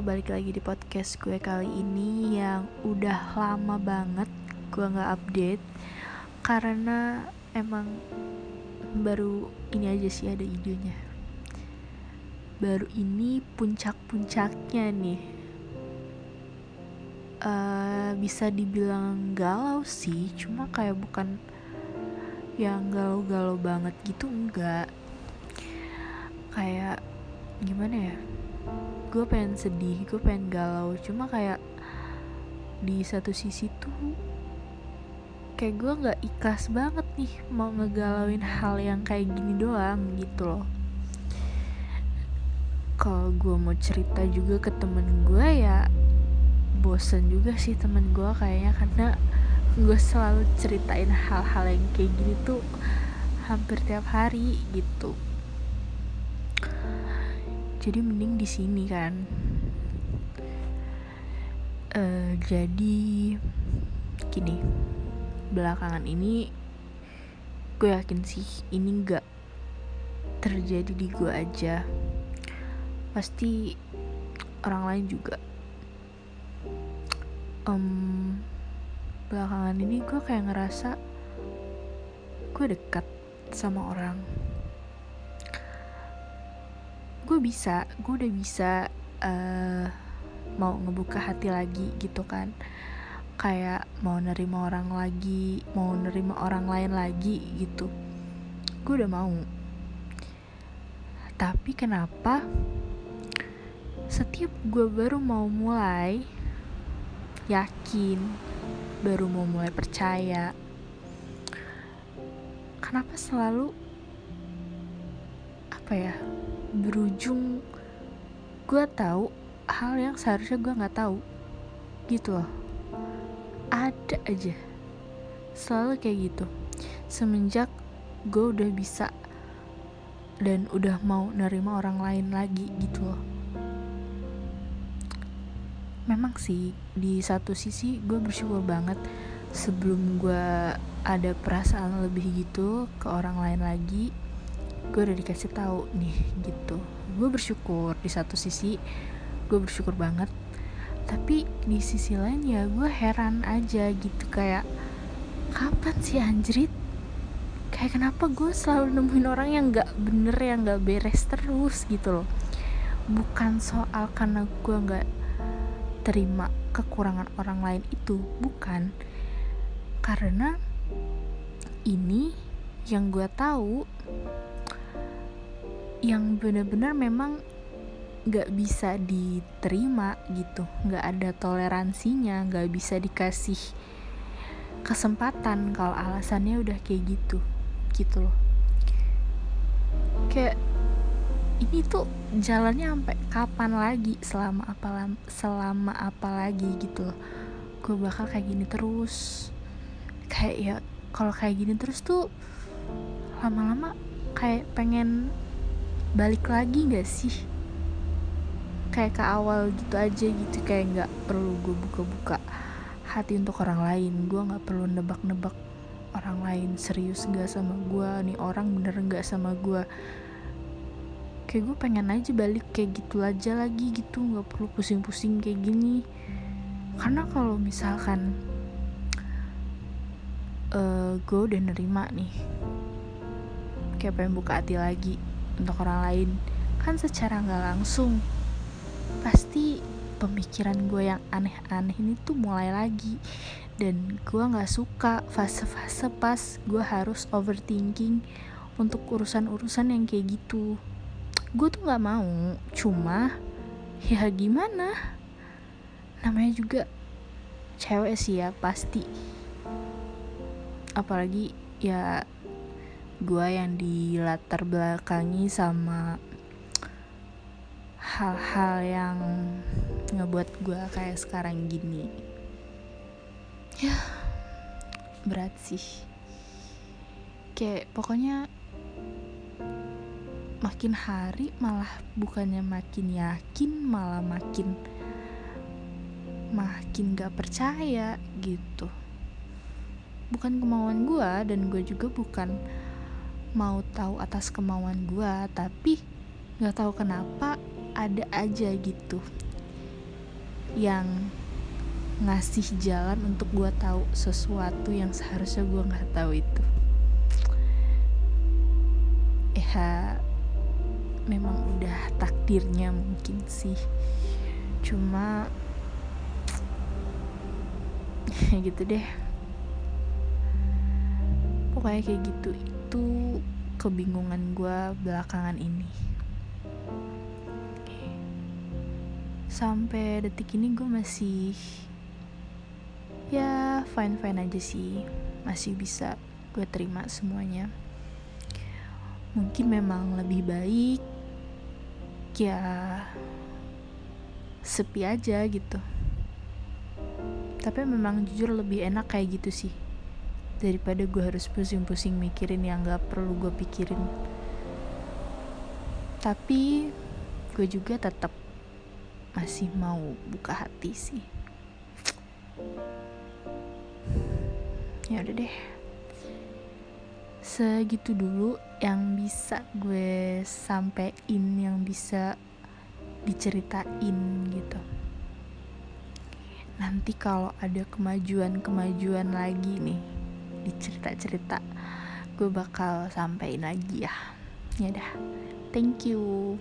balik lagi di podcast gue kali ini yang udah lama banget gue gak update. Karena emang baru ini aja sih ada idenya. Baru ini puncak-puncaknya nih. Uh, Bisa dibilang galau sih, cuma kayak bukan yang galau-galau banget gitu enggak. Kayak gimana ya gue pengen sedih gue pengen galau. Cuma kayak di satu sisi tuh kayak gue nggak ikhlas banget nih mau ngegalauin hal yang kayak gini doang gitu loh. Kalau gue mau cerita juga ke temen gue ya bosen juga sih temen gue kayaknya. Karena gue selalu ceritain hal-hal yang kayak gini tuh hampir tiap hari gitu jadi mending di sini kan. Uh, jadi gini belakangan ini gue yakin sih ini nggak terjadi di gue aja. Pasti orang lain juga. Um, belakangan ini gue kayak ngerasa gue dekat sama orang gue bisa gue udah bisa uh, mau ngebuka hati lagi gitu kan. Kayak mau nerima orang lagi mau nerima orang lain lagi gitu. Gue udah mau. Tapi kenapa setiap gue baru mau mulai yakin baru mau mulai percaya kenapa selalu apa ya berujung gue tahu hal yang seharusnya gue nggak tahu gitu loh. Ada aja. Selalu kayak gitu. Semenjak gue udah bisa dan udah mau nerima orang lain lagi gitu loh. Memang sih di satu sisi gue bersyukur banget sebelum gue ada perasaan lebih gitu ke orang lain lagi gue udah dikasih tahu nih gitu. Gue bersyukur di satu sisi gue bersyukur banget. Tapi di sisi lain ya gue heran aja gitu kayak kapan sih anjrit? Kayak kenapa gue selalu nemuin orang yang nggak bener yang nggak beres terus gitu loh. Bukan soal karena gue nggak terima kekurangan orang lain itu bukan. Karena ini yang gue tahu yang benar-benar memang nggak bisa diterima gitu. Nggak ada toleransinya nggak bisa dikasih kesempatan kalau alasannya udah kayak gitu gitu loh. Kayak ini tuh jalannya sampai kapan lagi? Selama apa selama apa lagi gitu loh. Gue bakal kayak gini terus. Kayak ya kalau kayak gini terus tuh lama-lama kayak pengen balik lagi gak sih? Kayak ke awal gitu aja gitu kayak nggak perlu gue buka-buka hati untuk orang lain. Gue nggak perlu nebak-nebak orang lain serius gak sama gue nih orang bener gak sama gue kayak gue pengen aja balik kayak gitu aja lagi gitu nggak perlu pusing-pusing kayak gini. Karena kalau misalkan uh, gue udah nerima nih kayak pengen buka hati lagi untuk orang lain. Kan secara nggak langsung. Pasti pemikiran gue yang aneh-aneh ini tuh mulai lagi. Dan gue nggak suka fase-fase pas gue harus overthinking untuk urusan-urusan yang kayak gitu. Gue tuh nggak mau. Cuma ya gimana? Namanya juga cewek sih ya pasti. Apalagi ya gue yang dilatar belakangi sama hal-hal yang ngebuat gue kayak sekarang gini. Ya berat sih. Kayak pokoknya makin hari malah bukannya makin yakin malah makin makin gak percaya gitu. Bukan kemauan gue dan gue juga bukan mau tahu atas kemauan gue tapi nggak tahu kenapa ada aja gitu yang ngasih jalan untuk gue tahu sesuatu yang seharusnya gue nggak tahu itu. Ya memang udah takdirnya mungkin sih. Cuma gitu deh. Pokoknya kayak gitu itu kebingungan gue belakangan ini. Sampai detik ini gue masih ya fine fine aja sih. Masih bisa gue terima semuanya. Mungkin memang lebih baik ya sepi aja gitu. Tapi memang jujur lebih enak kayak gitu sih daripada gue harus pusing-pusing mikirin yang gak perlu gue pikirin. Tapi gue juga tetap masih mau buka hati sih. Ya udah deh. Segitu dulu yang bisa gue sampein yang bisa diceritain gitu. Nanti kalau ada kemajuan-kemajuan lagi nih di cerita-cerita gue bakal sampein lagi ya. Ya dah thank you